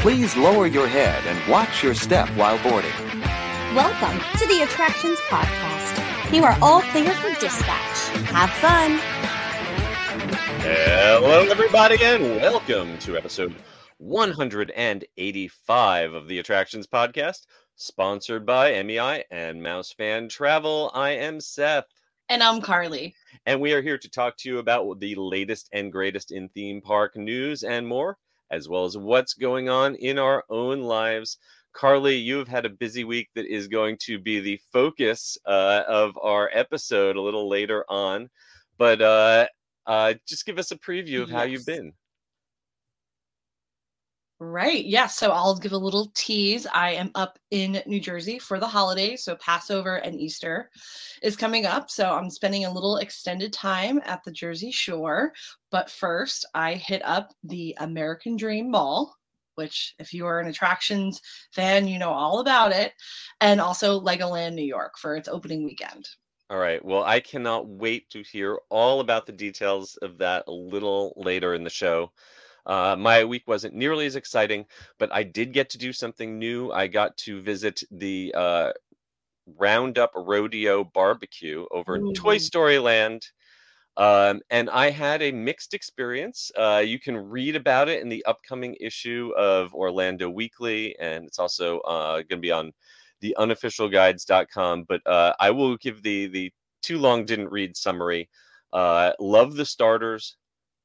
Please lower your head and watch your step while boarding. Welcome to the Attractions Podcast. You are all clear for dispatch. Have fun. Hello, everybody, and welcome to episode 185 of the Attractions Podcast, sponsored by MEI and Mouse Fan Travel. I am Seth. And I'm Carly. And we are here to talk to you about the latest and greatest in theme park news and more, as well as what's going on in our own lives. Carly, you've had a busy week that is going to be the focus uh, of our episode a little later on. But uh, uh, just give us a preview of how you've been. Right. Yeah. So I'll give a little tease. I am up in New Jersey for the holidays. So Passover and Easter is coming up. So I'm spending a little extended time at the Jersey Shore. But first, I hit up the American Dream Mall, which, if you are an attractions fan, you know all about it. And also Legoland New York for its opening weekend. All right. Well, I cannot wait to hear all about the details of that a little later in the show. Uh, my week wasn't nearly as exciting, but I did get to do something new. I got to visit the uh, Roundup Rodeo Barbecue over in Toy Story Land. Um, and I had a mixed experience. Uh, you can read about it in the upcoming issue of Orlando Weekly, and it's also uh, going to be on the unofficialguides.com. But uh, I will give the the too long didn't read summary. Uh, love the starters,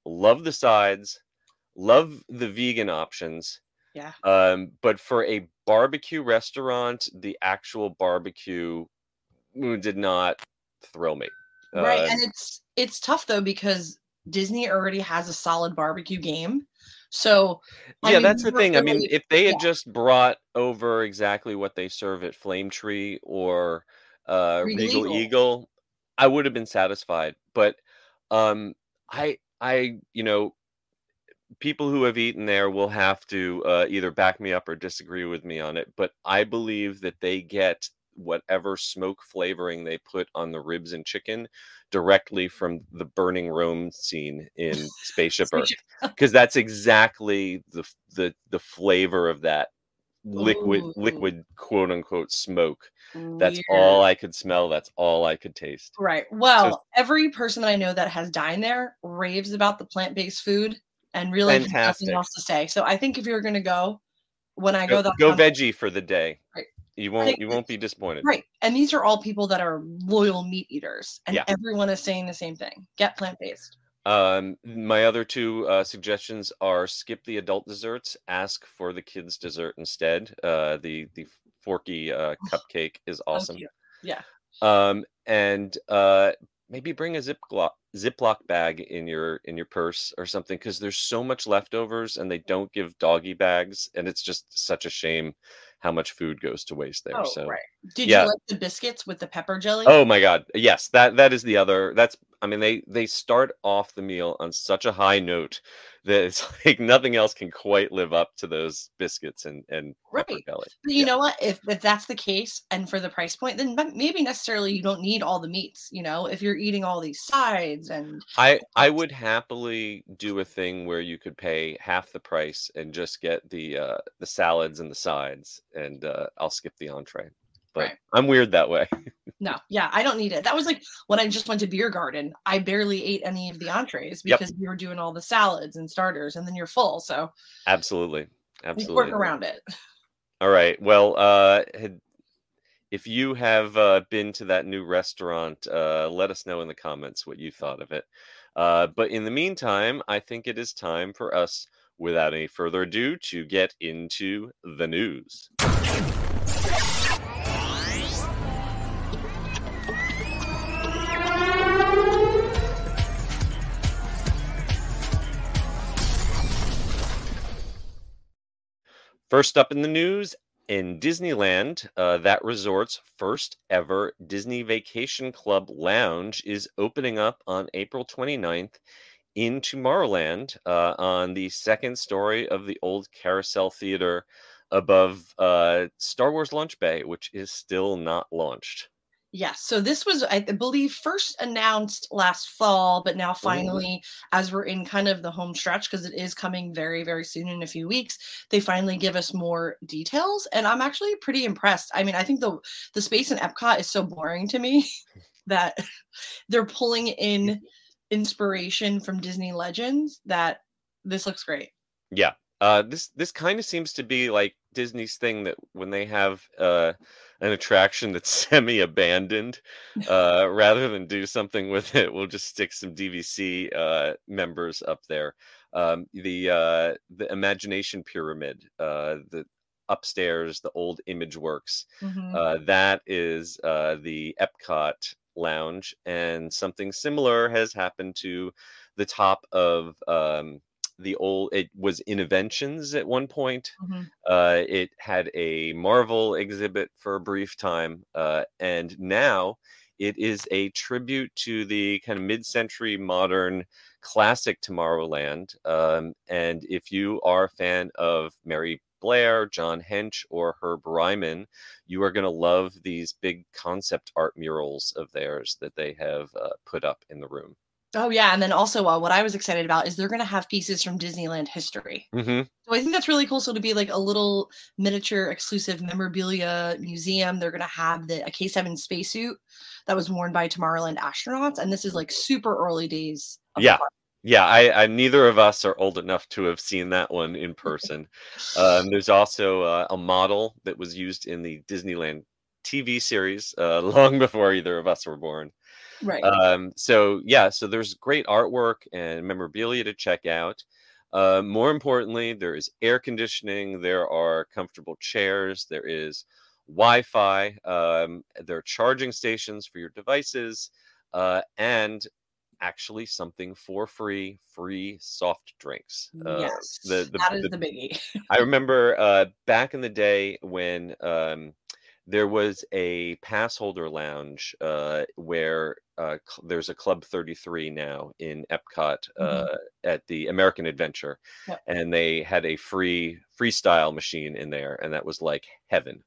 love the sides, love the vegan options. Yeah. Um, but for a barbecue restaurant, the actual barbecue did not thrill me. right Um, and it's it's tough though because disney already has a solid barbecue game so I yeah, mean, that's the thing. I mean, if they had yeah. just brought over exactly what they serve at Flame Tree or uh, Regal Regal Eagle. Eagle, I would have been satisfied. But um, I, I, you know, people who have eaten there will have to uh, either back me up or disagree with me on it. But I believe that they get whatever smoke flavoring they put on the ribs and chicken directly from the burning Rome scene in Spaceship Earth because that's exactly the the the flavor of that liquid Ooh. liquid quote unquote smoke. That's all I could smell. That's all I could taste. right well every person that i know that has dined there raves about the plant-based food and really nothing else to say so i think if you're going to go when i Go, go go veggie for the day. Right. You won't you won't be disappointed. right and these are all people that are loyal meat eaters and Yeah. everyone is saying the same thing get plant-based Um, my other two uh, suggestions are skip the adult desserts, ask for the kids' dessert instead. Uh, the the forky uh, cupcake is awesome. yeah um, and uh, maybe bring a Ziploc Ziploc bag in your in your purse or something because there's so much leftovers and they don't give doggy bags and it's just such a shame how much food goes to waste there. oh so right did yeah. you like the biscuits with the pepper jelly oh my god, yes, that that is the other. That's I mean they they start off the meal on such a high note that it's like nothing else can quite live up to those biscuits and and Right. But you Yeah. know what? If, if that's the case, and for the price point, then maybe necessarily you don't need all the meats. You know, if you're eating all these sides and I I would happily do a thing where you could pay half the price and just get the uh the salads and the sides and uh I'll skip the entree. But Right. I'm weird that way. no, yeah, I don't need it. That was like when I just went to Beer Garden. I barely ate any of the entrees Yep. because we were doing all the salads and starters, and then you're full. So Absolutely. Absolutely. work around it. All right. Well, uh had, if you have uh, been to that new restaurant, uh, let us know in the comments what you thought of it. Uh, but in the meantime, I think it is time for us, without any further ado, to get into the news. First up in the news, in Disneyland, uh, that resort's first ever Disney Vacation Club lounge is opening up on April 29th in Tomorrowland uh, on the second story of the old Carousel Theater above uh, Star Wars Launch Bay, which is still not launched. Yes. So this was, I believe, first announced last fall, but now finally, as we're in kind of the home stretch, because it is coming very, very soon in a few weeks, they finally give us more details. And I'm actually pretty impressed. I mean, I think the the space in Epcot is so boring to me that they're pulling in inspiration from Disney Legends that this looks great. Yeah. Uh, this this kind of seems to be like Disney's thing that when they have uh, an attraction that's semi-abandoned, uh, rather than do something with it, we'll just stick some DVC uh, members up there. Um, the uh, the Imagination Pyramid, uh, the upstairs, the old Image Works, Mhm. uh, that is uh, the Epcot lounge, and something similar has happened to the top of um, the old. It was Innoventions at one point. Mhm. Uh, it had a Marvel exhibit for a brief time, uh, and now it is a tribute to the kind of mid-century modern classic Tomorrowland. Um, and if you are a fan of Mary Blair, John Hench, or Herb Ryman, you are going to love these big concept art murals of theirs that they have uh, put up in the room. Oh yeah, and then also uh, what I was excited about is they're going to have pieces from Disneyland history. hmm So I think that's really cool. So to be like a little miniature exclusive memorabilia museum, they're going to have the a K7 spacesuit that was worn by Tomorrowland astronauts, and this is like super early days. of Yeah. Yeah, I, I neither of us are old enough to have seen that one in person. Um, there's also uh, a model that was used in the Disneyland TV series uh, long before either of us were born. Right. Um, so yeah, so there's great artwork and memorabilia to check out. Uh, more importantly, there is air conditioning. There are comfortable chairs. There is Wi-Fi. Um, there are charging stations for your devices, uh, and actually something for free, free soft drinks. Uh, yes, the- the- that is the- the biggie. I remember uh, back in the day when um, there was a pass holder lounge uh, where uh, cl- there's a Club 33 now in Epcot uh, Mhm. at the American Adventure, Yep. and they had a free freestyle machine in there, and that was like heaven.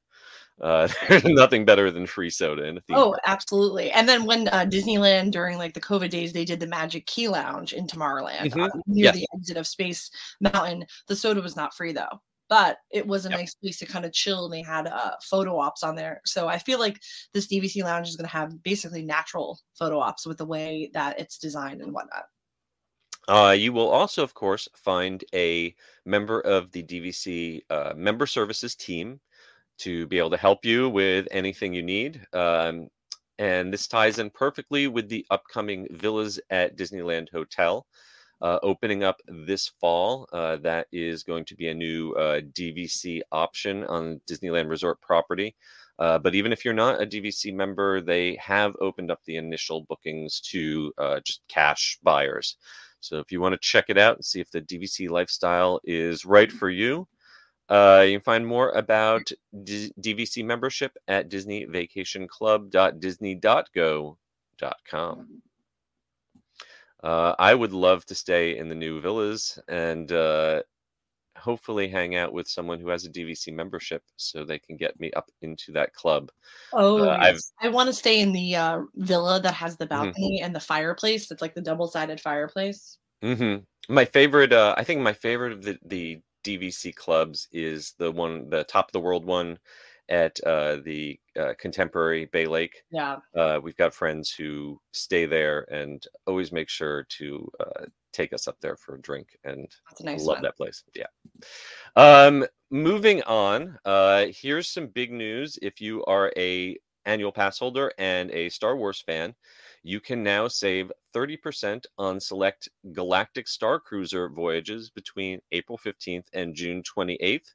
Uh, there's nothing better than free soda in a theme Oh, absolutely. And then when uh, Disneyland during like the COVID days, they did the Magic Key Lounge in Tomorrowland Mhm. uh, near Yes. the exit of Space Mountain. The soda was not free though, but it was a Yep. nice place to kind of chill. And they had uh, photo ops on there. So I feel like this DVC Lounge is going to have basically natural photo ops with the way that it's designed and whatnot. Uh, you will also, of course, find a member of the DVC uh, member services team to be able to help you with anything you need. Um, and this ties in perfectly with the upcoming Villas at Disneyland Hotel. Uh, opening up this fall. Uh, that is going to be a new uh, DVC option on Disneyland Resort property. Uh, but even if you're not a DVC member, they have opened up the initial bookings to uh, just cash buyers. So if you want to check it out and see if the DVC lifestyle is right for you, uh, you can find more about D- DVC membership at DisneyVacationClub.disney.go.com. Uh, I would love to stay in the new villas and uh, hopefully hang out with someone who has a DVC membership so they can get me up into that club. Oh, Uh, I want to stay in the uh, villa that has the Mhm. balcony and the fireplace. That's like the double sided fireplace. hmm My favorite, uh, I think my favorite of the, the DVC clubs is the one, the top of the world one at uh, the uh, Contemporary Bay Lake. Yeah. Uh, we've got friends who stay there and always make sure to uh, take us up there for a drink. And That's a nice love one. that place. Yeah. Um, moving on, uh, here's some big news. If you are a annual pass holder and a Star Wars fan, you can now save 30% on select Galactic Starcruiser voyages between April 15th and June 28th,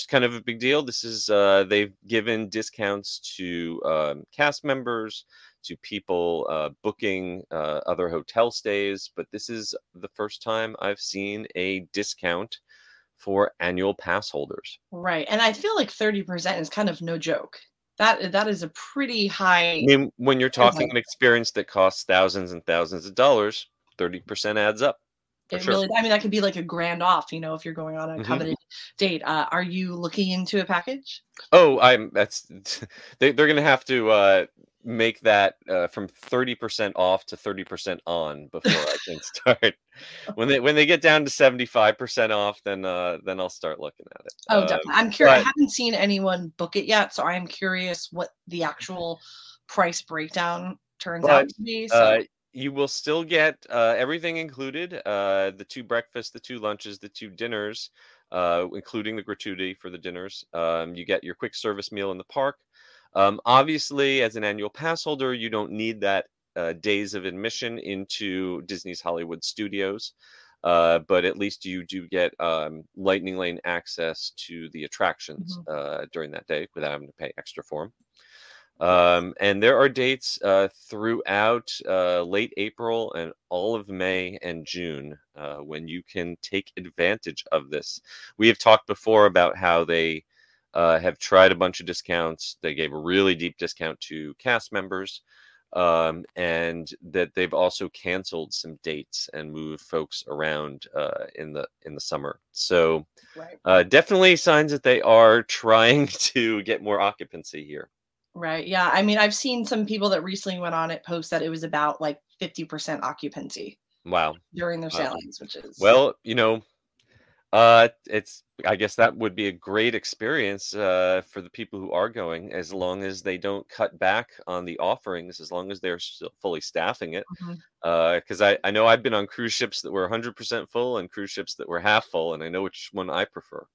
which is kind of a big deal. This is, uh, they've given discounts to um, cast members, to people uh, booking uh, other hotel stays, but this is the first time I've seen a discount for annual pass holders. Right. And I feel like 30% is kind of no joke. That that is a pretty high I mean, when you're talking an experience that costs thousands and thousands of dollars, 30% adds up. It sure. really I mean that could be like a grand off, you know, if you're going on a Mhm. coveted date. Uh, are you looking into a package? Oh, I'm that's they, they're gonna have to uh make that uh, from 30% off to 30% on before I can start. when they when they get down to 75% off, then uh, then I'll start looking at it. Oh, Um, definitely. I'm curious. I haven't seen anyone book it yet, so I'm curious what the actual price breakdown turns out to be. So, Uh, you will still get uh, everything included uh, the two breakfasts, the two lunches, the two dinners, uh, including the gratuity for the dinners. Um, you get your quick service meal in the park. Um, obviously, as an annual pass holder, you don't need that uh, days of admission into Disney's Hollywood studios. Uh, but at least you do get um, Lightning Lane access to the attractions uh, during that day without having to pay extra for them. Um, and there are dates uh, throughout uh, late April and all of May and June uh, when you can take advantage of this. We have talked before about how they uh, have tried a bunch of discounts. They gave a really deep discount to cast members, um, and that they've also canceled some dates and moved folks around uh, in the in the summer. So right, uh, definitely signs that they are trying to get more occupancy here. Right, yeah. I mean, I've seen some people that recently went on it post that it was about like 50% occupancy Wow. during their Wow. sailings, which is Well, you know, uh, it's I guess that would be a great experience uh, for the people who are going, as long as they don't cut back on the offerings, as long as they're still fully staffing it. Mhm. Because I I know I've been on cruise ships that were 100% full and cruise ships that were half full, and I know which one I prefer.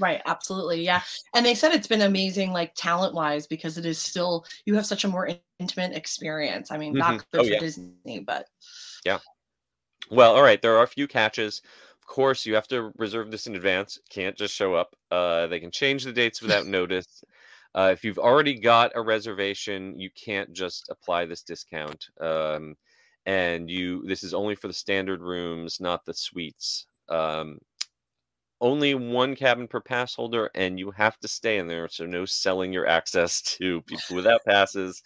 Right, absolutely. Yeah. And they said it's been amazing, like talent wise, because it is still, you have such a more intimate experience. I mean, Mhm. not good Oh, for yeah. Disney, but Yeah. Well, all right. There are a few catches. Of course, you have to reserve this in advance. Can't just show up. Uh, they can change the dates without notice. Uh, if you've already got a reservation, you can't just apply this discount. Um, and you, this is only for the standard rooms, not the suites. Um, only one cabin per pass holder, and you have to stay in there. So no selling your access to people without passes.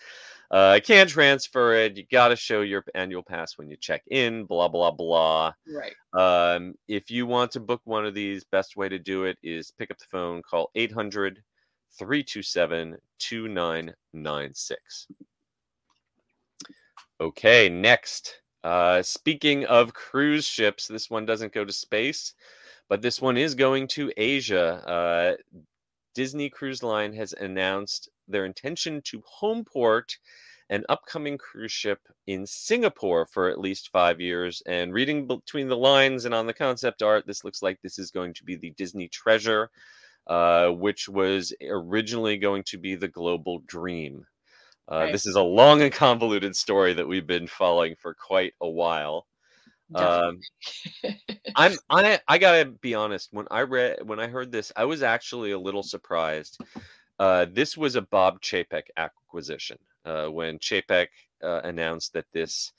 Uh, I can't transfer it. You got to show your annual pass when you check in. Blah blah blah. right. Um, if you want to book one of these, best way to do it is pick up the phone, call 800 327 2996. Okay, next. Uh, speaking of cruise ships, this one doesn't go to space, but this one is going to Asia. Uh, Disney Cruise Line has announced their intention to home port an upcoming cruise ship in Singapore for at least five years. And reading between the lines and on the concept art, this looks like this is going to be the Disney Treasure, uh, which was originally going to be the Global Dream. Uh, Right. This is a long and convoluted story that we've been following for quite a while. Um, I'm I I gotta be honest. When I read when I heard this, I was actually a little surprised. Uh, this was a Bob Chapek acquisition. Uh, when Chapek uh, announced that this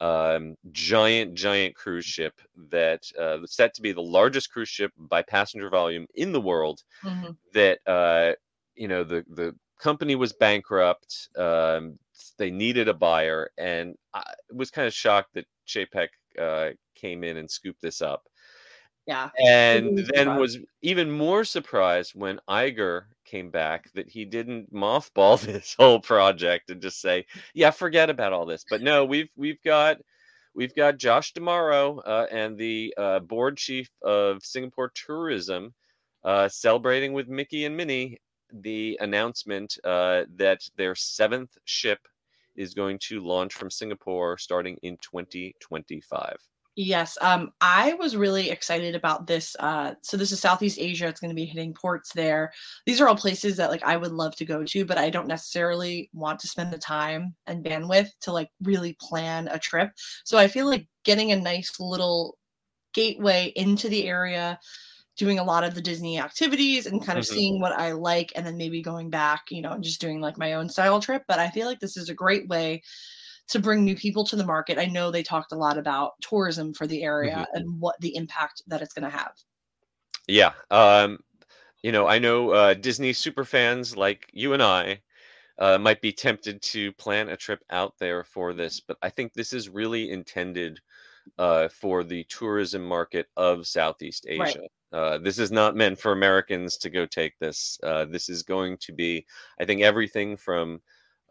um, giant giant cruise ship that uh, was set to be the largest cruise ship by passenger volume in the world, Mhm. that uh, you know the the company was bankrupt. Um, they needed a buyer, and I was kind of shocked that Chapek uh, came in and scooped this up. Yeah. And was then surprised. was even more surprised when Iger came back that he didn't mothball this whole project and just say, "Yeah, forget about all this." But no, we've we've got we've got Josh D'Amaro uh, and the uh, board chief of Singapore Tourism uh, celebrating with Mickey and Minnie the announcement uh, that their seventh ship is going to launch from Singapore starting in 2025. Yes, um, I was really excited about this. Uh, so this is Southeast Asia. It's going to be hitting ports there. These are all places that like I would love to go to, but I don't necessarily want to spend the time and bandwidth to like really plan a trip. So I feel like getting a nice little gateway into the area, doing a lot of the Disney activities and kind of Mhm. seeing what I like, and then maybe going back, you know, and just doing like my own style trip. But I feel like this is a great way to bring new people to the market. I know they talked a lot about tourism for the area and what the impact that it's going to have. Yeah. Um, you know, I know uh, Disney super fans like you and I uh, might be tempted to plan a trip out there for this, but I think this is really intended uh, for the tourism market of Southeast Right. Uh, this is not meant for Americans to go take this. Uh, this is going to be, I think, everything from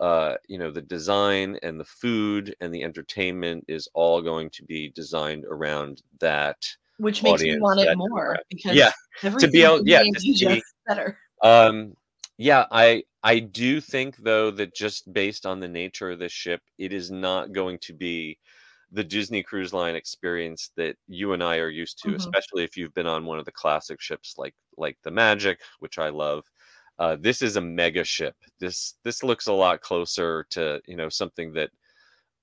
uh, you know the design and the food and the entertainment is all going to be designed around that which makes me want it more because yeah to be able yeah Asia better. um yeah i i do think though that just based on the nature of this ship it is not going to be the disney cruise line experience that you and i are used to Mhm. especially if you've been on one of the classic ships like like the magic which i love uh, this is a mega ship this this looks a lot closer to you know something that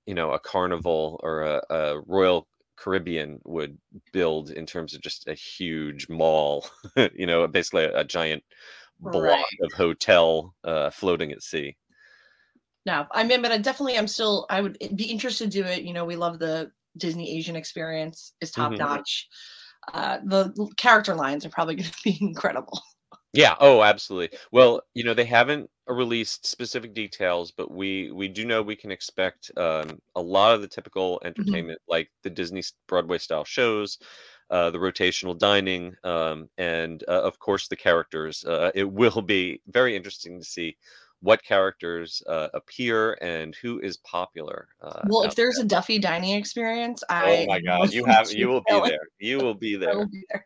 you know a carnival or a, a royal caribbean would build in terms of just a huge mall you know basically a, a giant block Right. of hotel uh, floating at sea No, I mean, but I definitely, I'm still, I would be interested to do it. You know, we love the Disney Asian experience; is top Mhm. notch. Uh, the character lines are probably going to be incredible. Yeah. Oh, absolutely. Well, you know, they haven't released specific details, but we we do know we can expect um, a lot of the typical entertainment, like the Disney Broadway style shows, uh, the rotational dining, um, and uh, of course the characters. Uh, it will be very interesting to see what characters uh, appear and who is popular. Uh, well, if there's there. a Duffy dining experience, I oh my God, you have you will be there. You will be there. will be there.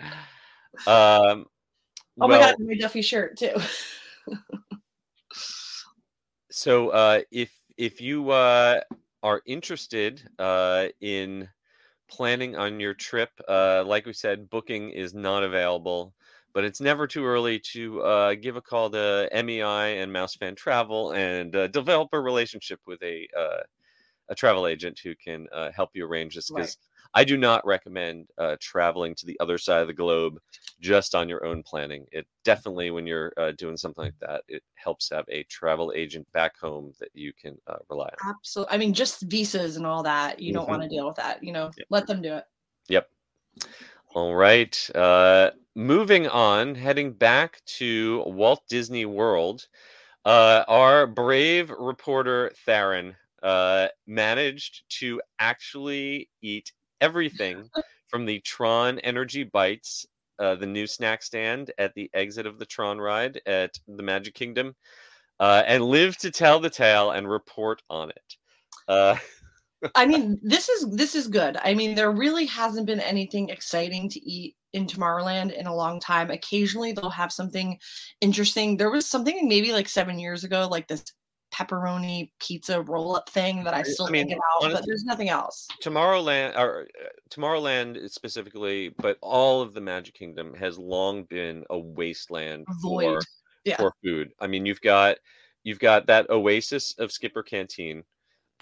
Um, Oh well, my god, my Duffy shirt too. so uh, if if you uh, are interested uh, in planning on your trip, uh, like we said, booking is not available, but it's never too early to uh, give a call to MEI and Mouse Fan Travel and uh, develop a relationship with a uh, a travel agent who can uh, help you arrange this Right. because I do not recommend uh, traveling to the other side of the globe just on your own planning. It definitely, when you're uh, doing something like that, it helps to have a travel agent back home that you can uh, rely on. Absolutely. I mean, just visas and all that. You don't Mhm. want to deal with that. You know, let them do it. Yep. All right. Uh, moving on, heading back to Walt Disney World, uh, our brave reporter Theron uh, managed to actually eat everything from the Tron Energy Bytes, uh, the new snack stand at the exit of the Tron ride at the Magic Kingdom, uh, and live to tell the tale and report on it. Uh, I mean, this is this is good. I mean, there really hasn't been anything exciting to eat in Tomorrowland in a long time. Occasionally, they'll have something interesting. There was something maybe like seven years ago, like this pepperoni pizza roll up thing that I still I mean, think about, but there's nothing else. Tomorrowland, or uh, Tomorrowland specifically, but all of the Magic Kingdom has long been a wasteland Void. for Yeah. for food. I mean, you've got you've got that oasis of Skipper Canteen,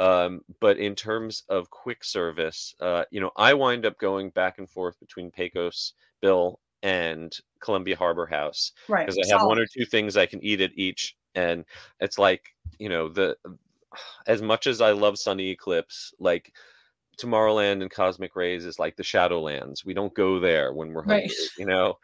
um, but in terms of quick service, uh, you know, I wind up going back and forth between Pecos Bill and Columbia Harbor House Right. because I have one or two things I can eat at each, and it's like you know the as much as I love Sonny Eclipse, like Tomorrowland and Cosmic Rays is like the Shadowlands. We don't go there when we're Right. hungry, you know.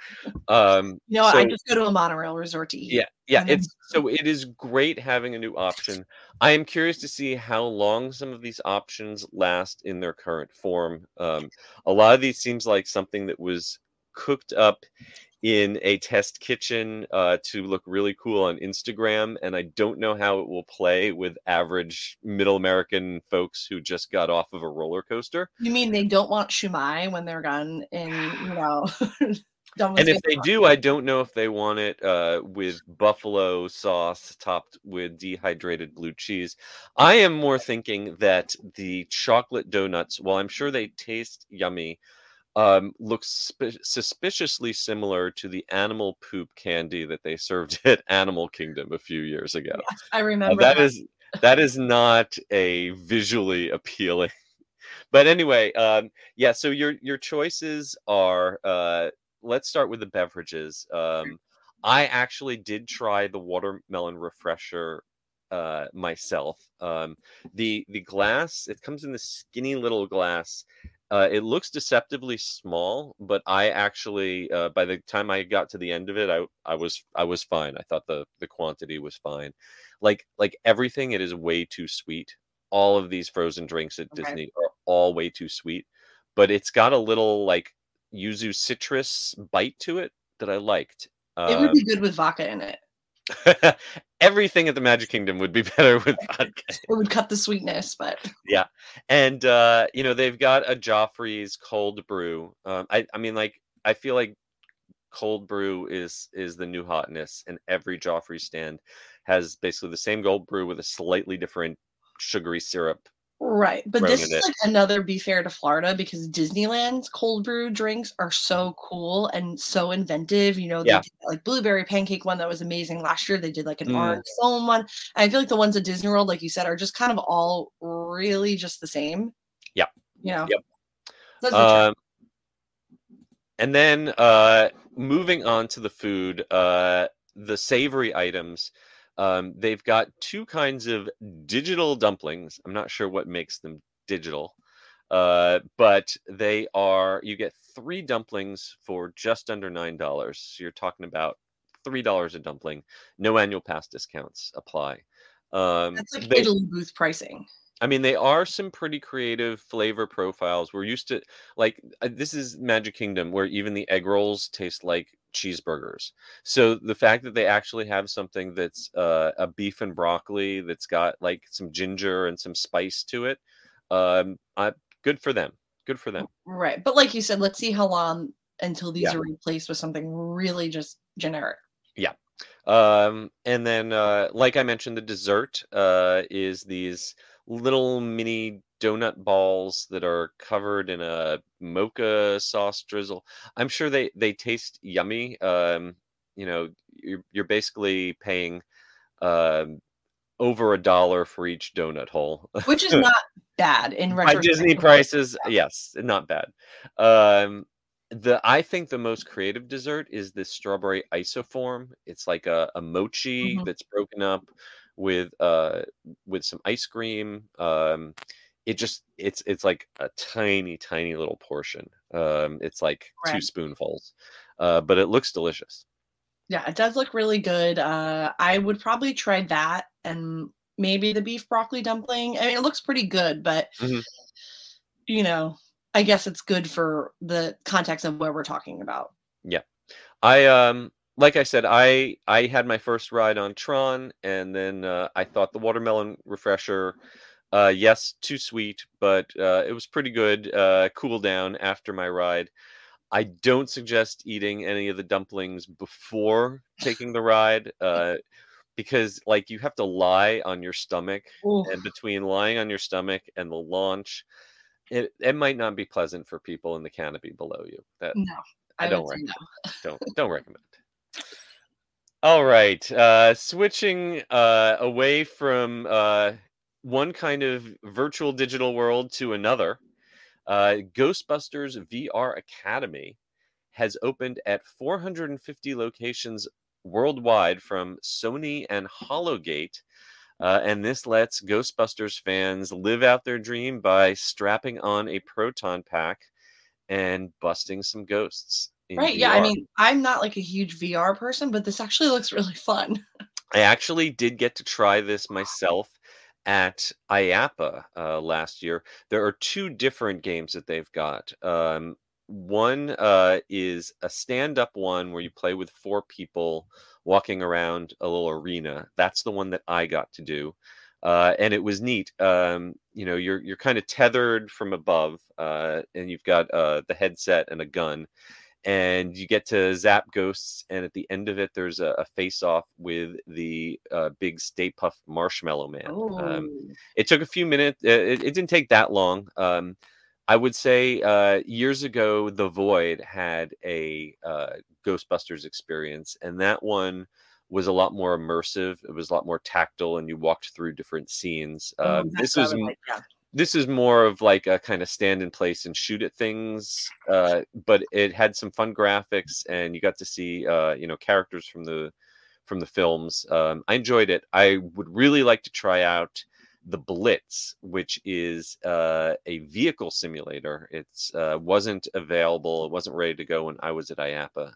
Um, You know, I just go to a monorail resort to eat. yeah, yeah. and then- It's so it is great having a new option. I am curious to see how long some of these options last in their current form. Um, a lot of these seems like something that was cooked up in a test kitchen uh, to look really cool on Instagram, and I don't know how it will play with average middle American folks who just got off of a roller coaster. You mean they don't want shumai when they're gone in, you know, And if they do, I don't know if they want it uh, with buffalo sauce topped with dehydrated blue cheese. I am more thinking that the chocolate donuts, while I'm sure they taste yummy, um, look sp- suspiciously similar to the animal poop candy that they served at Animal Kingdom a few years ago. I Uh, remember that is that is not a visually appealing. But anyway, um, yeah. So your your choices are. Uh, let's start with the beverages. Um, I actually did try the watermelon refresher uh, myself. Um, the the glass it comes in this skinny little glass. Uh, it looks deceptively small, but I actually uh, by the time I got to the end of it, I I was I was fine. I thought the the quantity was fine like like everything it is way too sweet all of these frozen drinks at Okay. disney are all way too sweet but it's got a little like yuzu citrus bite to it that i liked it would Um, be good with vodka in it. Everything at the Magic Kingdom would be better with vodka. It would cut the sweetness, but yeah, And uh, you know, they've got a Joffrey's cold brew. Um, I, I mean, like, I feel like cold brew is is the new hotness, and every Joffrey stand has basically the same cold brew with a slightly different sugary syrup. Right. But this is like another be fair to Florida because Disneyland's cold brew drinks are so cool and so inventive. You know, they Yeah. did like blueberry pancake one that was amazing last year. They did like an Mm. orange foam one. And I feel like the ones at Disney World, like you said, are just kind of all really just the same. Yeah. You know. Yep. Um, and then uh, moving on to the food, uh, the savory items. Um, they've got two kinds of digital dumplings. I'm not sure what makes them digital, uh, but they are. You get three dumplings for just under nine dollars. So you're talking about three dollars a dumpling. No annual pass discounts apply. Um, That's like they- Italy booth pricing. I mean, they are some pretty creative flavor profiles. We're used to like uh, this is Magic Kingdom, where even the egg rolls taste like cheeseburgers. So the fact that they actually have something that's uh, a beef and broccoli that's got like some ginger and some spice to it, um, I, good for them. Good for them. Right. But like you said, let's see how long until these Yeah. are replaced with something really just generic. Yeah. Um, and then, uh, like I mentioned, the dessert uh, is these little mini donut balls that are covered in a mocha sauce drizzle. I'm sure they they taste yummy. Um, you know, you're you're basically paying um, over a dollar for each donut hole. Which is not bad in By retrospect. Disney prices, yes, not bad. Um, the I think the most creative dessert is this strawberry isoform. It's like a, a mochi Mhm. that's broken up with uh with some ice cream. Um, it just it's it's like a tiny tiny little portion. Um, it's like two spoonfuls, uh, but it looks delicious. Yeah, it does look really good. Uh, I would probably try that and maybe the beef broccoli dumpling. I mean, it looks pretty good, but Mhm. you know, I guess it's good for the context of what we're talking about. Yeah. I um like I said, I I had my first ride on Tron, and then uh, I thought the watermelon refresher, uh, yes, too sweet, but uh, it was pretty good. Uh, cool down after my ride. I don't suggest eating any of the dumplings before taking the ride, uh, because like you have to lie on your stomach, Ooh, and between lying on your stomach and the launch, it it might not be pleasant for people in the canopy below you. That no, I I, don't recommend. no. don't don't recommend. All right, uh, switching uh, away from uh, one kind of virtual digital world to another, uh, Ghostbusters VR Academy has opened at 450 locations worldwide from Sony and Hologate. Uh, and this lets Ghostbusters fans live out their dream by strapping on a proton pack and busting some ghosts. Right. Yeah. I mean, I'm not like a huge VR person, but this actually looks really fun. I actually did get to try this myself at IAAPA uh, last year. There are two different games that they've got. Um, one uh, is a stand up one where you play with four people walking around a little arena. That's the one that I got to do. Uh, and it was neat. Um, you know, you're you're kind of tethered from above, uh, and you've got uh, the headset and a gun, and you get to zap ghosts. And at the end of it, there's a, a face off with the uh, big Stay Puft Marshmallow Man. Um, Oh, it took a few minutes. It, it didn't take that long. Um, I would say uh, years ago, The Void had a uh, Ghostbusters experience, and that one was a lot more immersive. It was a lot more tactile, and you walked through different scenes. oh, Um, this what I is would m- like, yeah. This is more of like a kind of stand in place and shoot at things, uh, but it had some fun graphics, and you got to see uh, you know characters from the from the films. Um, I enjoyed it. I would really like to try out the Blitz, which is uh, a vehicle simulator. It's uh, wasn't available. It wasn't ready to go when I was at IAAPA.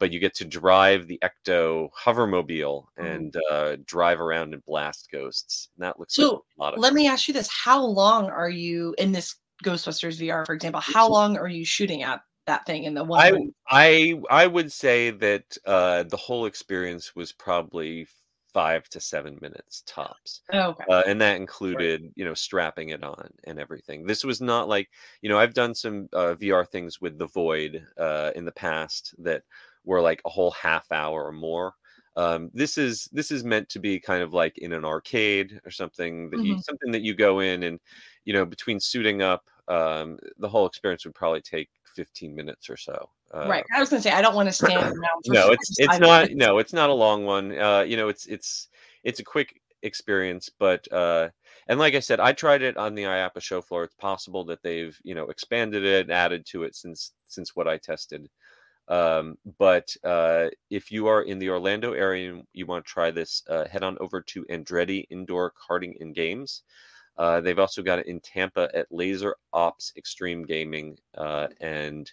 But you get to drive the Ecto hovermobile and uh, drive around and blast ghosts. And that looks like So, a lot of Let fun. me ask you this: How long are you in this Ghostbusters VR, for example? How long are you shooting at that thing in the one. I room? I I would say that uh, the whole experience was probably five to seven minutes tops. Oh, okay. uh, and that included you know strapping it on and everything this was not like you know i've done some uh, vr things with the void uh, in the past that were like a whole half hour or more um, this is this is meant to be kind of like in an arcade or something that you Mhm. something that you go in and you know between suiting up um, the whole experience would probably take 15 minutes or so uh, right. I was gonna say I don't want to stand around. For no it's it's not no it's not a long one uh you know it's it's it's a quick experience but uh and like i said i tried it on the iaapa show floor it's possible that they've you know expanded it and added to it since since what i tested um but uh if you are in the orlando area and you want to try this uh head on over to andretti indoor karting and games uh they've also got it in tampa at laser ops extreme gaming uh and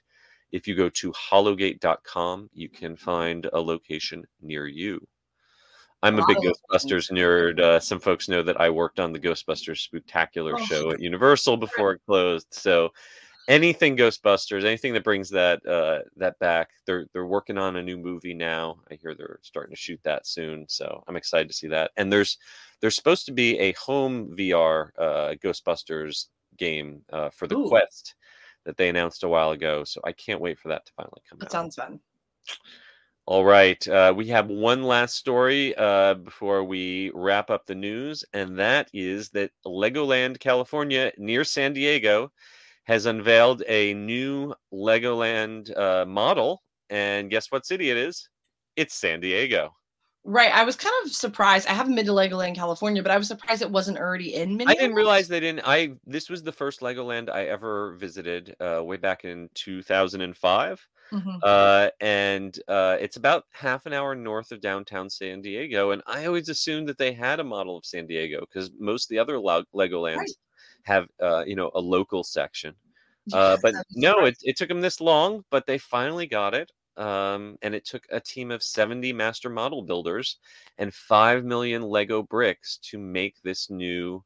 if you go to hologate.com, you can find a location near you. I'm a big Ghostbusters nerd. Uh, some folks know that I worked on the Ghostbusters Spectacular Oh. show at Universal before it closed. So anything Ghostbusters, anything that brings that uh, that back, they're they're working on a new movie now. I hear they're starting to shoot that soon, so I'm excited to see that. And there's there's supposed to be a home VR uh, Ghostbusters game uh, for the Ooh. Quest that they announced a while ago. So I can't wait for that to finally come That out. sounds fun. All right. Uh, we have one last story uh, before we wrap up the news, and that is that Legoland California near San Diego has unveiled a new Legoland uh, model. And guess what city it is? It's San Diego. Right. I was kind of surprised. I haven't been to Legoland, California, but I was surprised it wasn't already in I didn't realize they didn't. I this was the first Legoland I ever visited uh, way back in 2005. Mhm. uh, and uh, it's about half an hour north of downtown San Diego. And I always assumed that they had a model of San Diego because most of the other Legolands Right. Have, uh, you know, a local section. Uh, but no, it, it took them this long, but they finally got it. Um, and it took a team of 70 master model builders and 5 million Lego bricks to make this new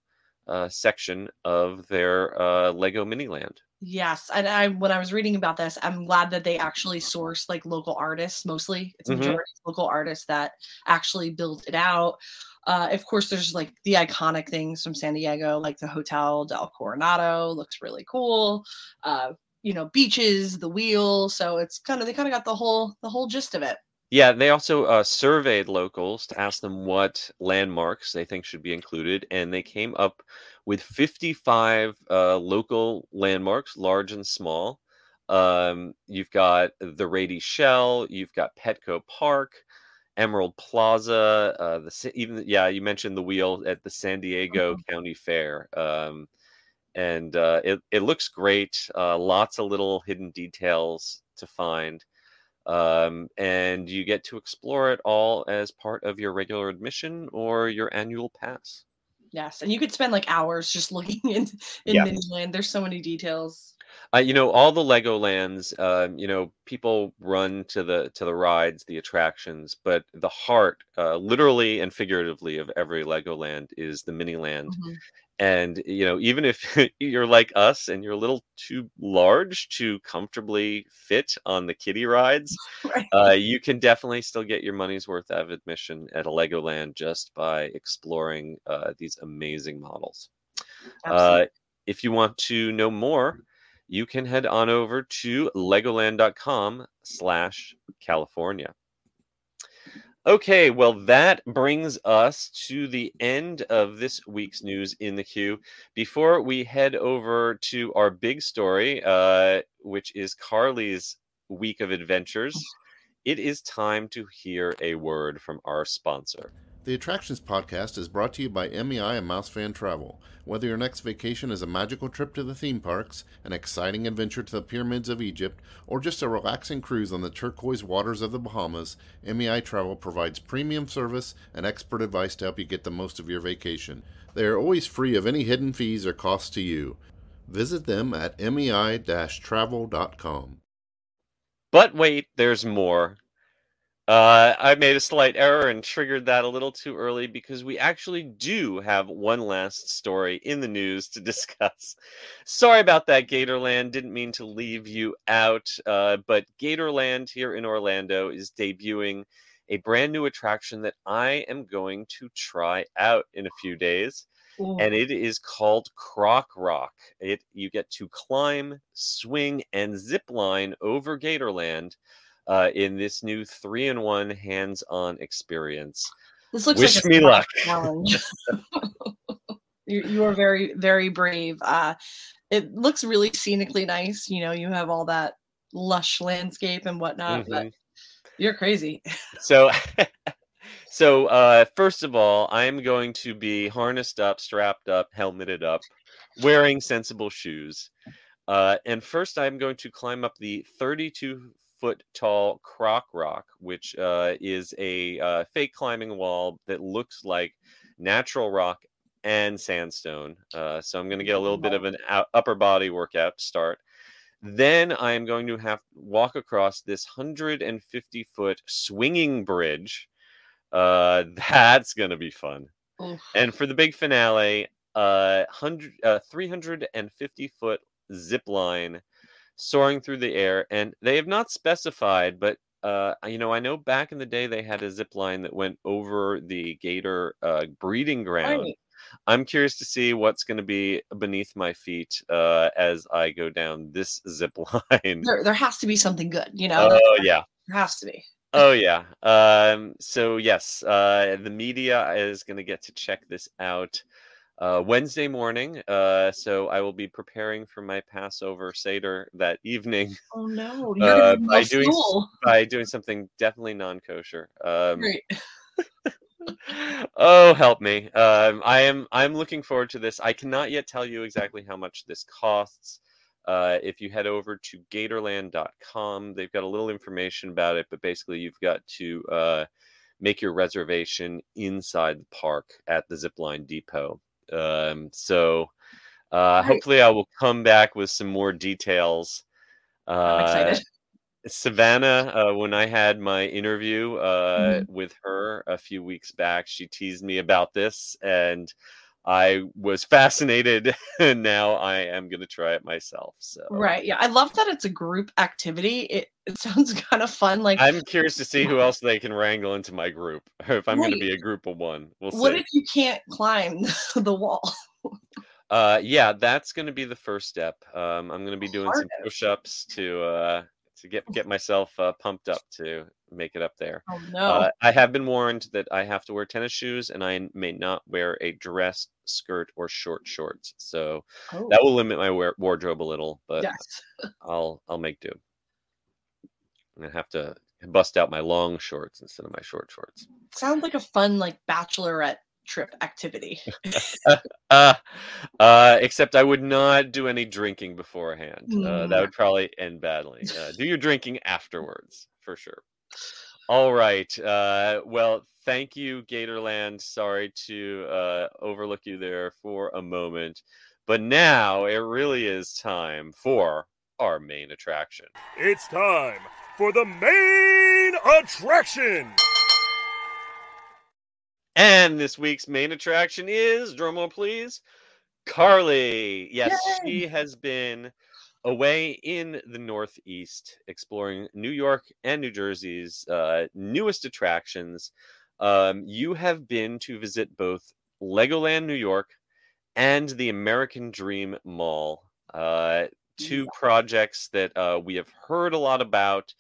uh, section of their uh, Lego Miniland. Yes, and I when I was reading about this, I'm glad that they actually source like local artists. Mostly, it's Mhm. majority local artists that actually build it out. Uh, of course, there's like the iconic things from San Diego, like the Hotel del Coronado looks really cool. Uh, you know, beaches, the wheel. So it's kind of they kind of got the whole the whole gist of it. Yeah, they also uh, surveyed locals to ask them what landmarks they think should be included, and they came up with 55 uh, local landmarks, large and small. Um, you've got the Rady Shell, you've got Petco Park, Emerald Plaza, uh, the even yeah, you mentioned the wheel at the San Diego County Fair. Um, and uh, it it looks great. Uh, lots of little hidden details to find um, and you get to explore it all as part of your regular admission or your annual pass. Yes, and you could spend like hours just looking in in Yeah. Miniland. There's so many details. Uh, you know, all the Lego lands. Um, you know, people run to the to the rides, the attractions, but the heart, uh, literally and figuratively, of every Lego land is the mini land. Mhm. And you know, even if you're like us and you're a little too large to comfortably fit on the kiddie rides, Right. uh, you can definitely still get your money's worth out of admission at a Legoland just by exploring uh, these amazing models. Uh, if you want to know more, you can head on over to legoland.com slash California. Okay, well, that brings us to the end of this week's news in the queue. Before we head over to our big story, uh, which is Carly's week of adventures, it is time to hear a word from our sponsor. The Attractions Podcast is brought to you by MEI and Mouse Fan Travel. Whether your next vacation is a magical trip to the theme parks, an exciting adventure to the pyramids of Egypt, or just a relaxing cruise on the turquoise waters of the Bahamas, MEI Travel provides premium service and expert advice to help you get the most of your vacation. They are always free of any hidden fees or costs to you. Visit them at mei-travel.com. But wait, there's more. Uh, I made a slight error and triggered that a little too early because we actually do have one last story in the news to discuss. Sorry about that, Gatorland. Didn't mean to leave you out, uh, but Gatorland here in Orlando is debuting a brand new attraction that I am going to try out in a few days. And it is called Croc Rock. It you get to climb, swing, and zip line over Gatorland uh, in this new three-in-one hands-on experience. This looks Wish like a me luck. challenge. you, you are very, very brave. Uh, it looks really scenically nice. You know, you have all that lush landscape and whatnot, but Mhm. you're crazy. So, so uh, first of all, I'm going to be harnessed up, strapped up, helmeted up, wearing sensible shoes. Uh, and first, I'm going to climb up the 32 foot tall Croc Rock, which uh, is a uh, fake climbing wall that looks like natural rock and sandstone. Uh, so I'm going to get a little bit of an ou- upper body workout to start. Then I am going to have to walk across this 150 foot swinging bridge. Uh, that's going to be fun. And for the big finale, uh, 100, uh, 350 foot zip line soaring through the air. And they have not specified, but uh, you know, I know back in the day they had a zip line that went over the gator uh, breeding ground. Right. I'm curious to see what's going to be beneath my feet uh, as I go down this zip line. There, there has to be something good, you know? Oh yeah. There has to be. Oh yeah. Um, so yes, uh, the media is going to get to check this out uh, Wednesday morning. Uh, so I will be preparing for my Passover Seder that evening Oh no, you're Uh, by doing school. by doing something definitely non-kosher. Um, Great. oh help me um, i am i'm looking forward to this i cannot yet tell you exactly how much this costs uh, if you head over to gatorland.com they've got a little information about it but basically you've got to uh, make your reservation inside the park at the zipline depot um, so uh, Right. hopefully i will come back with some more details Uh, I'm excited. Savannah, uh, when I had my interview uh, Mm-hmm. with her a few weeks back, she teased me about this, and I was fascinated. and now I am going to try it myself. So Right. Yeah. I love that it's a group activity. It it sounds kind of fun. Like I'm curious to see who else they can wrangle into my group. Or if I'm going to be a group of one, we'll see. what see. if you can't climb the wall? Uh, yeah, that's going to be the first step. Um, I'm going to be doing some push-ups to uh, to get get myself uh, pumped up to make it up there. Oh no. Uh, I have been warned that I have to wear tennis shoes and I may not wear a dress, skirt, or short shorts. So Oh, that will limit my wear- wardrobe a little, but yes. I'll I'll make do. I'm gonna have to bust out my long shorts instead of my short shorts. Sounds like a fun like bachelorette trip activity. Uh, uh, except I would not do any drinking beforehand. Uh, that Mm. would probably end badly. Uh, do your drinking afterwards, for sure. All right. Uh, well, thank you, Gatorland. Sorry to uh, overlook you there for a moment. But now it really is time for our main attraction. It's time for the main attraction. And this week's main attraction is, drumroll please, Carly. Yes, she has been away in the Northeast exploring New York and New Jersey's uh, newest attractions. Um, you have been to visit both Legoland New York and the American Dream Mall. Uh, two projects that uh, we have heard a lot about,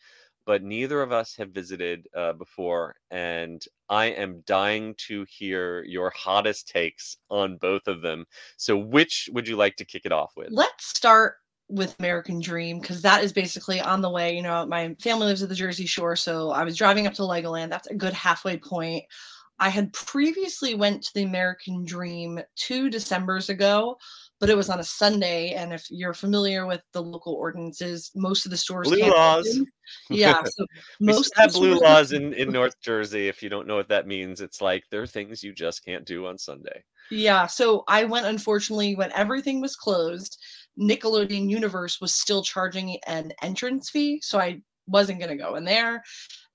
but neither of us have visited uh, before. And I am dying to hear your hottest takes on both of them. So, which would you like to kick it off with? Let's start with American Dream because that is basically on the way. You know, my family lives at the Jersey Shore, so I was driving up to Legoland. That's a good halfway point. I had previously went to the American Dream two Decembers ago, but it was on a Sunday. And if you're familiar with the local ordinances, most of the stores Blue laws. open. Yeah, so most have blue stores- laws in, in North Jersey. If you don't know what that means, it's like there are things you just can't do on Sunday. Yeah, so I went unfortunately when everything was closed. Nickelodeon Universe was still charging an entrance fee, so I wasn't going to go in there.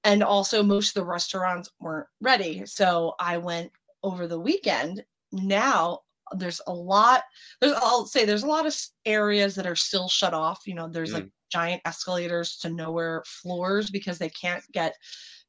and also most of the restaurants weren't ready. So I went over the weekend. Now there's a lot there's I'll say there's a lot of areas that are still shut off. You know, there's like mm. giant escalators to nowhere floors because they can't get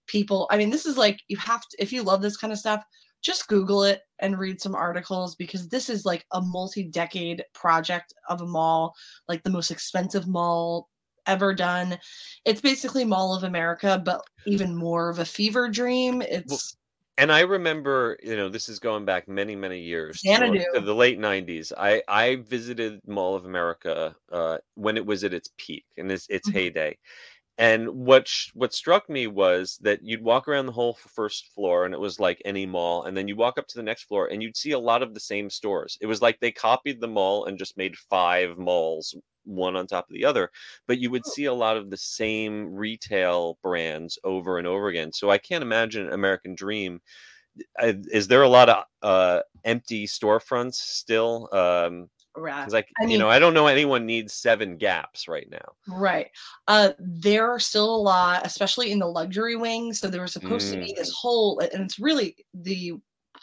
people. I mean, this is like you have to if you love this kind of stuff, just Google it and read some articles because this is like a multi-decade project of a mall, like the most expensive mall ever done. It's basically Mall of America, but even more of a fever dream. It's and I remember, you know, this is going back many, many years to, Xanadu. to the late '90s. I I visited Mall of America uh, when it was at its peak and its its Mhm. heyday. And what sh- what struck me was that you'd walk around the whole first floor, and it was like any mall. And then you walk up to the next floor, and you'd see a lot of the same stores. It was like they copied the mall and just made five malls, one on top of the other. But you would see a lot of the same retail brands over and over again. So I can't imagine American Dream. uh, Is there a lot of uh, empty storefronts still? Um, right. 'cause like I you mean- know, I don't know anyone needs seven gaps right now. Right. Uh, there are still a lot, especially in the luxury wing. So there was supposed to be this Mm. whole, and it's really the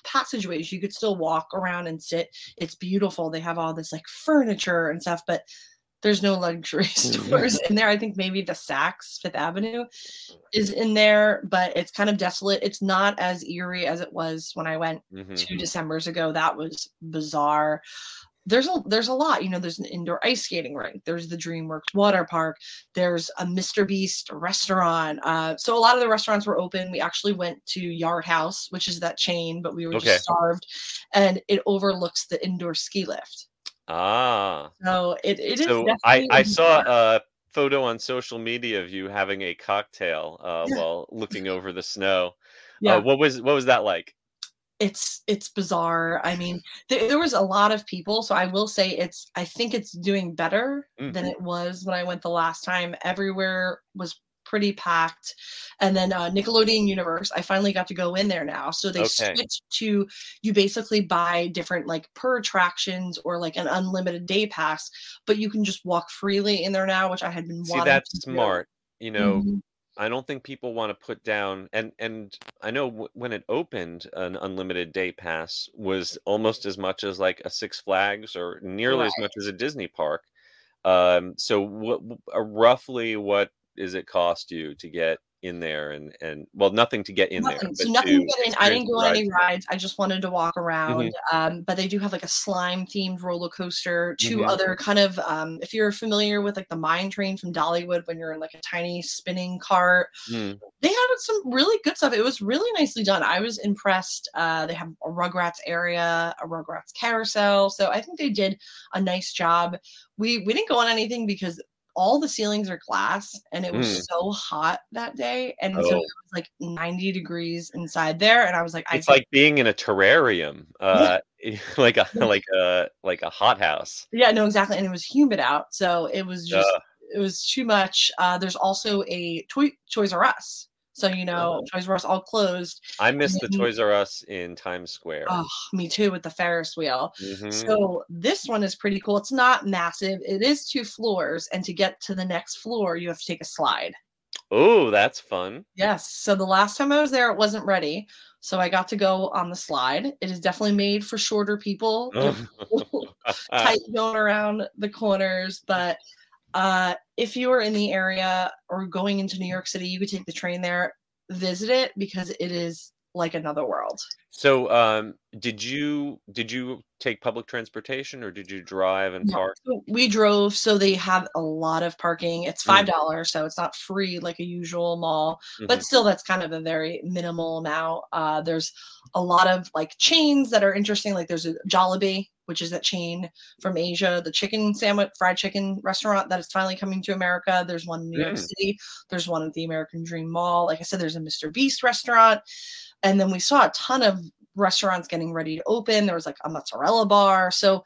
passageways. You could still walk around and sit. It's beautiful. They have all this like furniture and stuff, but there's no luxury stores in there. I think maybe the Saks Fifth Avenue is in there, but it's kind of desolate. It's not as eerie as it was when I went Mhm. two December's ago. That was bizarre. There's a there's a lot, you know. There's an indoor ice skating rink. There's the DreamWorks water park. There's a Mr. Beast restaurant. Uh, so a lot of the restaurants were open. We actually went to Yard House, which is that chain, but we were Okay. just starved, and it overlooks the indoor ski lift. Ah, So it, it is. so I I saw a photo on social media of you having a cocktail uh, while looking over the snow. Yeah. Uh, what was what was that like? It's it's bizarre. I mean, there, there was a lot of people, so I will say it's. I think it's doing better than Mhm. it was when I went the last time. Everywhere was pretty packed, and then uh, Nickelodeon Universe. I finally got to go in there now. So they Okay. switched to you basically buy different like per attractions or like an unlimited day pass, but you can just walk freely in there now, which I had been See, wanting that's to do. smart. You know, Mhm. I don't think people want to put down and and I know w- when it opened, an unlimited day pass was almost as much as like a Six Flags or nearly as much as a Disney park. Um, so what uh, roughly what does it cost you to get in there and and well nothing to get in there, So nothing to get in. I didn't go on any rides. I just wanted to walk around. Mm-hmm. Um, but they do have like a slime themed roller coaster. 2 Mhm. other kind of um, if you're familiar with like the mine train from Dollywood when you're in like a tiny spinning cart. Mm. They had some really good stuff. It was really nicely done. I was impressed. Uh, they have a Rugrats area, a Rugrats carousel. So I think they did a nice job. We we didn't go on anything because all the ceilings are glass and it was Mm. so hot that day and so Oh. it was like 90 degrees inside there and i was like i It's like being in a terrarium, uh, like a like a like a hothouse. yeah no exactly and it was humid out so it was just Uh, it was too much uh there's also a toy toys r us so you know toys r us all closed I miss the Toys R Us in Times Square. oh me too with the ferris wheel Mhm. So this one is pretty cool. It's not massive. It is two floors, and to get to the next floor, you have to take a slide. Oh, that's fun. Yes. So the last time I was there, it wasn't ready. So I got to go on the slide. It is definitely made for shorter people. Tight going around the corners, but uh, if you are in the area or going into New York City, you could take the train there, visit it because it is like another world. So, um, did you did you take public transportation or did you drive and No, park? we drove, so they have a lot of parking. It's Mm. five dollars, so it's not free like a usual mall, Mhm. but still, that's kind of a very minimal amount. Uh, there's a lot of like chains that are interesting. Like there's a Jollibee, which is that chain from Asia, the chicken sandwich, fried chicken restaurant that is finally coming to America. There's one in New York Mm. City. There's one at the American Dream Mall. Like I said, there's a Mr. Beast restaurant, and then we saw a ton of restaurants getting ready to open. There was like a mozzarella bar, so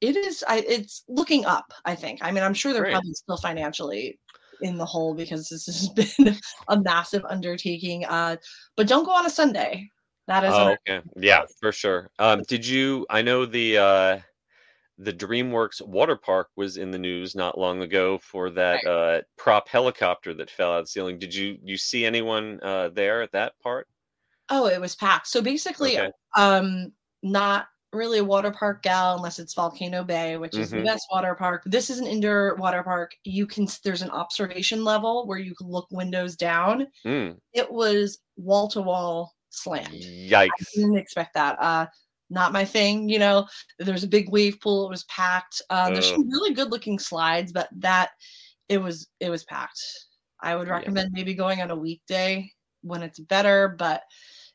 it is I it's looking up, I think. I mean, I'm sure they're Great. probably still financially in the hole because this has been a massive undertaking. Uh, but don't go on a Sunday. That is Oh, okay. Yeah, for sure. Um, did you? I know the uh, the DreamWorks water park was in the news not long ago for that uh, prop helicopter that fell out of the ceiling. Did you you see anyone uh, there at that part? Oh, it was packed. So basically, Okay. um, not really a water park gal unless it's Volcano Bay, which is Mhm. the best water park. This is an indoor water park. You can there's an observation level where you can look windows down. Mm, It was wall to wall slammed. yikes! I didn't expect that. Uh, not my thing. You know, there's a big wave pool. It was packed. Um, there's some really good looking slides, but that it was it was packed. I would Yeah. recommend maybe going on a weekday when it's better, but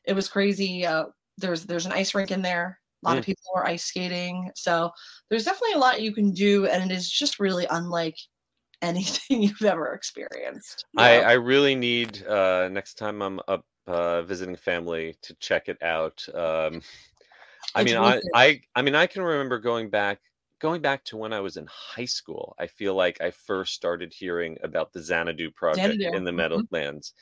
it was crazy. Uh, there's there's an ice rink in there. A lot of Mm. people are ice skating, so there's definitely a lot you can do, and it is just really unlike anything you've ever experienced. you I know? I really need uh, next time I'm up uh, visiting family to check it out. Um, I It's mean, I. I I mean, I can remember going back going back to when I was in high school. I feel like I first started hearing about the Xanadu project Xanadu, in the mhm. Meadowlands,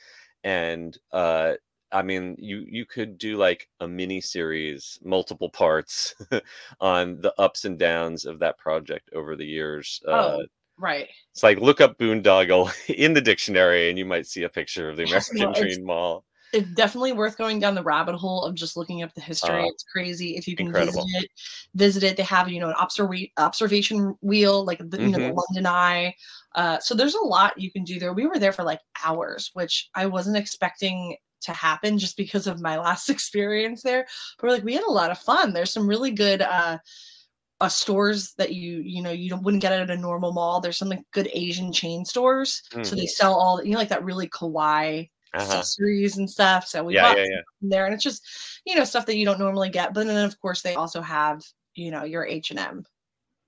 and uh, I mean, you you could do like a mini series, multiple parts on the ups and downs of that project over the years. Uh, Oh, right. it's like look up boondoggle in the dictionary, and you might see a picture of the American Dream Mall. it's definitely worth going down the rabbit hole of just looking up the history. Uh, it's crazy. If you can incredible. visit it, visit it. They have you know an observa- observation wheel, like the, you know Mm-hmm. the London Eye. Uh, so there's a lot you can do there. We were there for like hours, which I wasn't expecting to happen just because of my last experience there. But we're like we had a lot of fun. There's some really good. Uh, uh, stores that you you know you wouldn't get at a normal mall. There's some like good Asian chain stores, so Mhm. they sell all you know like that really kawaii Uh-huh. accessories and stuff. So we Yeah, bought yeah, yeah. there, and it's just you know stuff that you don't normally get. But then of course they also have you know your H and M,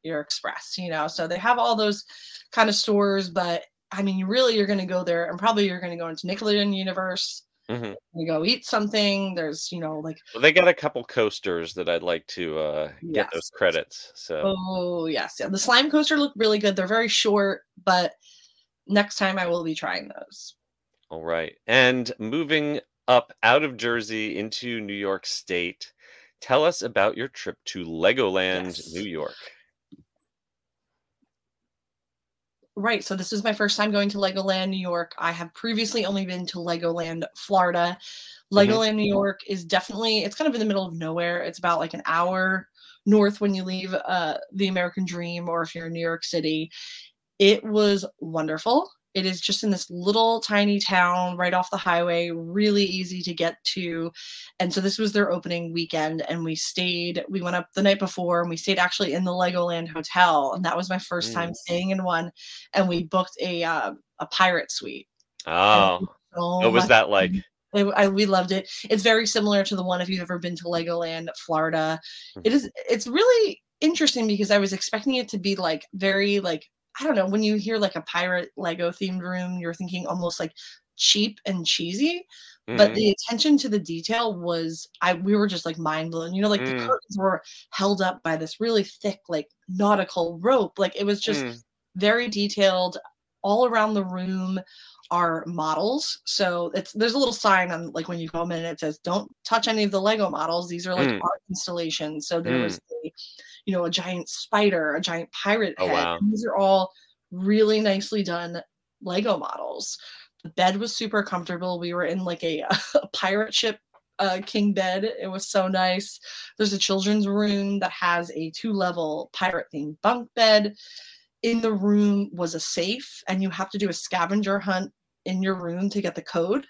your Express, you know. So they have all those kind of stores. But I mean, really you're going to go there, and probably you're going to go into Nickelodeon Universe. Hmm You go eat something. There's you know like Well, they got a couple coasters that I'd like to uh, get those credits. So oh yes, yeah. The slime coaster look really good. They're very short, but next time I will be trying those. all right, and moving up out of Jersey into New York State, tell us about your trip to Legoland, Yes. New York. Right. So this is my first time going to Legoland New York. I have previously only been to Legoland Florida. Legoland New York is definitely it's kind of in the middle of nowhere. It's about like an hour north when you leave uh the American Dream or if you're in New York City. It was wonderful. It is just in this little tiny town right off the highway, really easy to get to. And so this was their opening weekend and we stayed we went up the night before and we stayed actually in the Legoland hotel and that was my first time staying in one and we booked a uh, a pirate suite. Oh, So what was that like? I, I- we loved it. It's very similar to the one if you've ever been to Legoland, Florida. Mm-hmm. It is. It's really interesting because I was expecting it to be like very like I don't know when you hear like a pirate Lego themed room, you're thinking almost like cheap and cheesy. But Mhm. the attention to the detail was I we were just like mind blown. You know, like the Mm. curtains were held up by this really thick like nautical rope. Like it was just Mm. very detailed all around the room are models. So it's there's a little sign on like when you come in and it says don't touch any of the lego models. These are like Mm. art installations. So there was a you know a giant spider a giant pirate Oh, head. wow. these are all really nicely done lego models. The bed was super comfortable. We were in like a, a pirate ship uh, king bed. It was so nice. There's a children's room that has a two level pirate themed bunk bed. In the room was a safe and you have to do a scavenger hunt in your room to get the code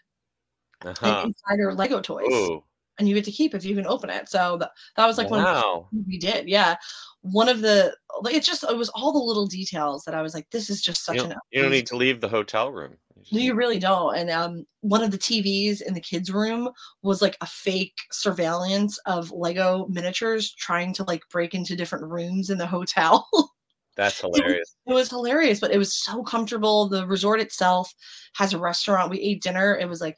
Uh-huh. inside are lego toys Ooh, and you get to keep if you can open it so that, that was like one of the wow. things we did yeah one of the like it's just it was all the little details that i was like this is just such You an you don't need to leave the hotel room. No, you really don't. And um, one of the TVs in the kids' room was like a fake surveillance of Lego miniatures trying to like break into different rooms in the hotel. That's hilarious. It was hilarious, but it was so comfortable. The resort itself has a restaurant. We ate dinner. It was like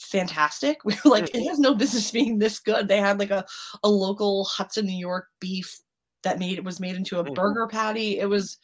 fantastic. We were like, it has no business being this good. They had like a, a local Hudson, New York beef that made it was made into a Mm. burger patty. It was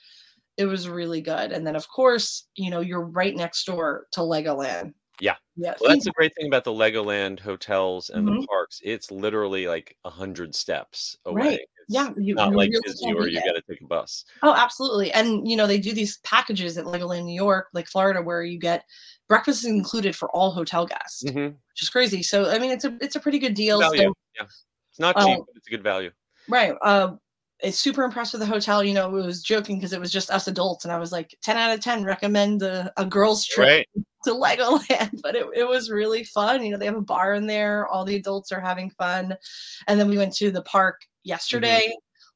it was really good. And then of course, you know, you're right next door to Legoland. Yeah. Yeah. Well, that's the great thing about the Legoland hotels and the Mhm. parks. It's literally like a hundred steps away. Right. Yeah, you, not like really Disney where you got to take a bus. Oh, absolutely. And you know, they do these packages at Legoland New York, like Florida, where you get breakfast is included for all hotel guests, Mhm. which is crazy. So I mean, it's a it's a pretty good deal. Value. So, yeah, it's not Um, cheap, but it's a good value. right. Uh, it's super impressed with the hotel. You know, it was joking because it was just us adults, and I was like, ten out of ten. Recommend a, a girls trip Right. to Legoland, but it, it was really fun. You know, they have a bar in there. All the adults are having fun. And then we went to the park yesterday.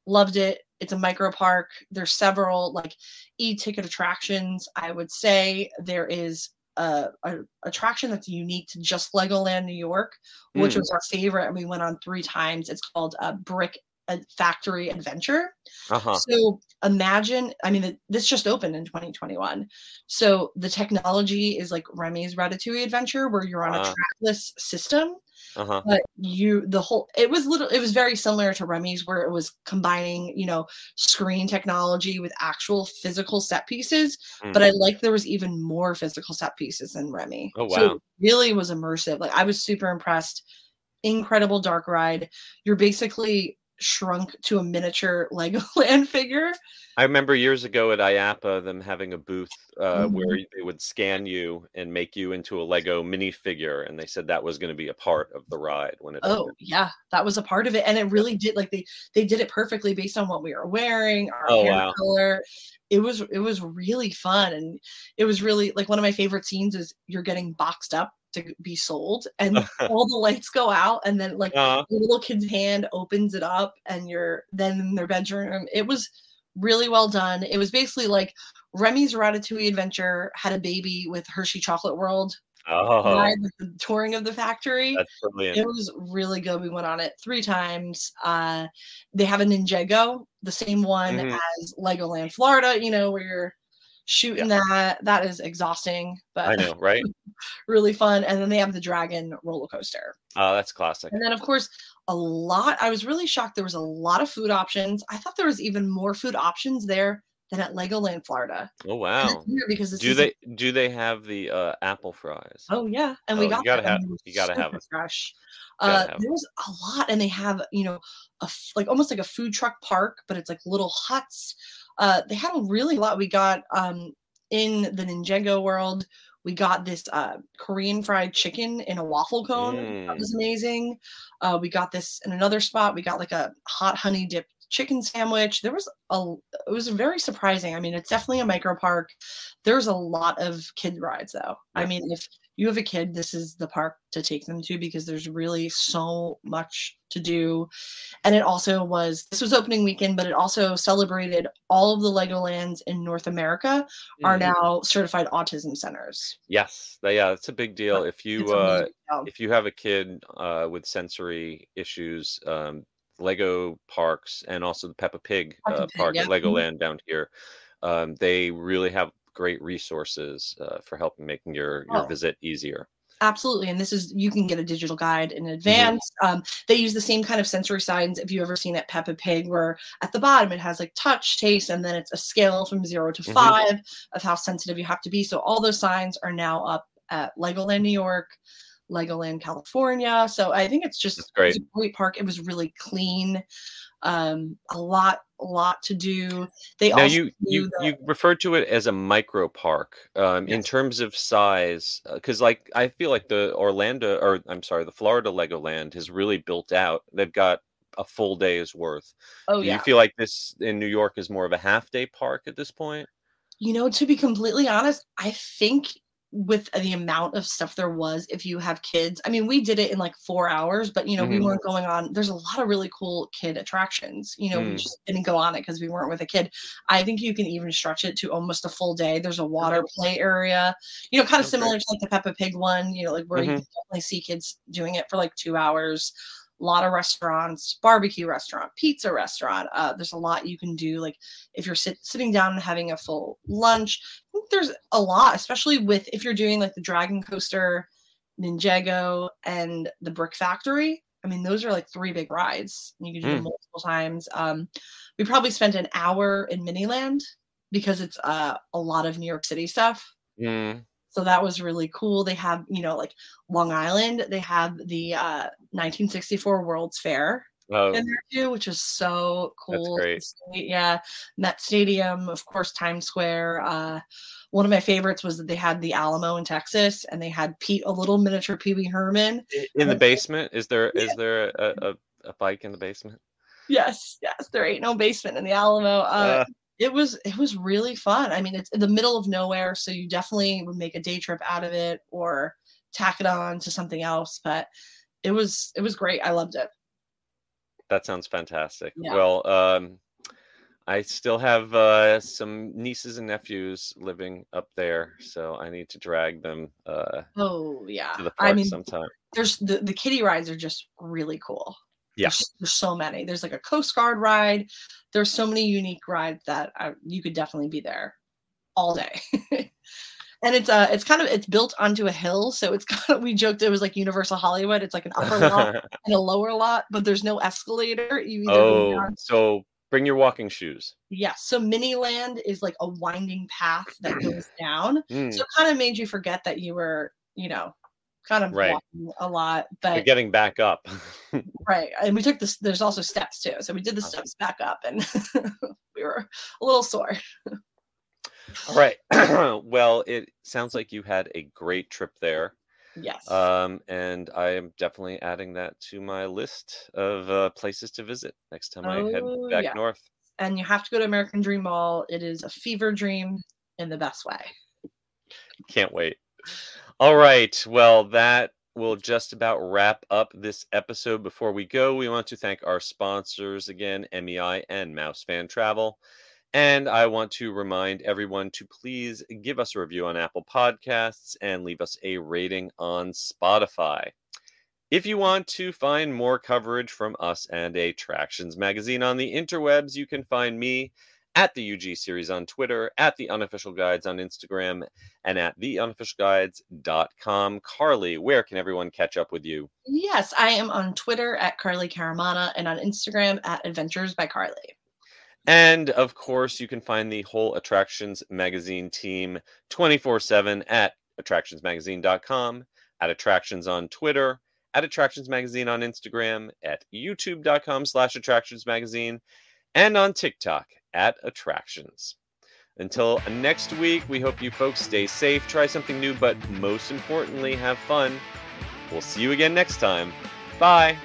Loved it. It's a micro park. There's several like e-ticket attractions. I would say there is a, a attraction that's unique to just Legoland New York, which Mm. was our favorite, and we went on three times. It's called a Brick uh, Factory Adventure. Uh huh. So imagine, I mean, this just opened in 2021. So the technology is like Remy's Ratatouille Adventure, where you're on a Ah. trackless system, Uh huh. but you, the whole, it was little, it was very similar to Remy's, where it was combining, you know, screen technology with actual physical set pieces. But I like there was even more physical set pieces than Remy. Oh, So wow. it really was immersive. Like I was super impressed. Incredible dark ride. You're basically shrunk to a miniature Legoland figure. I remember years ago at IAAPA them having a booth uh, Mhm. where they would scan you and make you into a Lego minifigure, and they said that was going to be a part of the ride when it. Oh opened. yeah, that was a part of it, and it really did. Like they they did it perfectly based on what we were wearing, our Oh, hair wow. color. It was it was really fun, and it was really like one of my favorite scenes is you're getting boxed up to be sold, and all the lights go out, and then like Uh, the little kid's hand opens it up, and you're then in their bedroom. It was really well done. It was basically like Remy's Ratatouille Adventure had a baby with Hershey Chocolate World, oh, the touring of the factory. that's brilliant. It was really good. We went on it three times. Uh, they have a Ninjago, the same one Mhm. as Legoland Florida, you know, where you're shooting that. That is exhausting, but I know, right? really fun. And then they have the dragon roller coaster. Oh, that's classic. And then, of course, a lot. I was really shocked. There was a lot of food options. I thought there was even more food options there than at Legoland Florida. Oh wow. because Do they do they have the uh, apple fries? Oh yeah, and Oh, we you got gotta that, have- you gotta have super it. fresh. Gotta Uh, have there was a lot, and they have you know a like almost like a food truck park, but it's like little huts. Uh, they had a really lot. We got um in the Ninjago world. We got this uh, Korean fried chicken in a waffle cone. That Mm. was amazing. Uh, we got this in another spot. We got like a hot honey dip chicken sandwich. There was a. It was very surprising. I mean, it's definitely a micro park. There's a lot of kid rides though. I mean, if you have a kid, this is the park to take them to because there's really so much to do. And it also was this was opening weekend, but it also celebrated all of the Legolands in North America are Mhm. now certified autism centers. Yes, yeah, it's a big deal. If you uh, if you have a kid uh, with sensory issues, um, Lego parks and also the Peppa Pig Peppa uh, Pig, park yeah. at Mhm. Legoland down here, um, they really have great resources uh, for helping making your your Oh. visit easier. Absolutely. And this is, you can get a digital guide in Mm-hmm. advance. Um, they use the same kind of sensory signs if you've ever seen at Peppa Pig, where at the bottom it has like touch, taste, and then it's a scale from zero to Mhm. five of how sensitive you have to be. So all those signs are now up at Legoland New York, Legoland California. So I think it's just That's it was great. a great park. It was really clean. Um, a lot, lot to do. They Now also you you the- you referred to it as a micro park um, in terms of size, because like I feel like the Orlando or I'm sorry, the Florida Legoland has really built out. They've got a full day's worth. oh Do yeah. you feel like this in New York is more of a half day park at this point? You know, to be completely honest, I think with the amount of stuff there was, if you have kids, I mean, we did it in like four hours, but you know, we Mhm. weren't going on. There's a lot of really cool kid attractions. You know, we Mm. just didn't go on it because we weren't with a kid. I think you can even stretch it to almost a full day. There's a water play area, you know, kind of Okay. similar to like the Peppa Pig one, you know, like where you Mhm. can definitely see kids doing it for like two hours. A lot of restaurants, barbecue restaurant, pizza restaurant. Uh, there's a lot you can do. Like if you're sit- sitting down and having a full lunch, I think there's a lot, especially with if you're doing like the Dragon Coaster, Ninjago, and the Brick Factory. I mean, those are like three big rides. You can do them Mm. multiple times. Um, we probably spent an hour in Miniland because it's uh, a lot of New York City stuff. Mm, So that was really cool. They have, you know, like Long Island, they have the uh, 1964 World's Fair. Oh, in there too, which is so cool. Yeah, Met Stadium, of course, Times Square. Uh, one of my favorites was that they had the Alamo in Texas, and they had Pete, a little miniature Pee Wee Herman. in the basement, is there is there a, a, a bike in the basement? Yes, yes, there ain't no basement in the Alamo. Uh, Uh, it was it was really fun. I mean, it's in the middle of nowhere, so you definitely would make a day trip out of it or tack it on to something else. But it was it was great. I loved it. That sounds fantastic. Yeah. Well, um, I still have uh, some nieces and nephews living up there, so I need to drag them uh, Oh yeah, to the park I mean, sometime. there's the the kiddie rides are just really cool. Yeah. There's, there's so many. There's like a Coast Guard ride. There's so many unique rides that I, you could definitely be there all day. and it's uh it's kind of it's built onto a hill, so it's kind of we joked it was like Universal Hollywood. It's like an upper lot and a lower lot, but there's no escalator. You either oh, down- so bring your walking shoes. yes. So Miniland is like a winding path that goes down. Mm, So it kind of made you forget that you were, you know, kind of Right. a lot. you're But getting back up. Right. And we took this, there's also steps too. So we did the steps back up and we were a little sore. All right. well, it sounds like you had a great trip there. Yes. Um, and I am definitely adding that to my list of uh, places to visit next time I head Oh, back yeah. north. and you have to go to American Dream Mall. It is a fever dream in the best way. Can't wait. All right. Well, that will just about wrap up this episode. Before we go, we want to thank our sponsors again, MEI and Mouse Fan Travel. And I want to remind everyone to please give us a review on Apple Podcasts and leave us a rating on Spotify. If you want to find more coverage from us and Attractions Magazine on the interwebs, you can find me at the UG series on Twitter, at the unofficial guides on Instagram, and at theunofficialguides.com. Carly, where can everyone catch up with you? Yes, I am on Twitter at Carly Caramana and on Instagram at Adventures by Carly. And of course, you can find the whole Attractions Magazine team 24 7 at attractionsmagazine.com, at Attractions on Twitter, at Attractions Magazine on Instagram, at youtube.com slash Attractions Magazine, and on TikTok at Attractions. Until next week, we hope you folks stay safe, try something new, but most importantly, have fun. We'll see you again next time. Bye.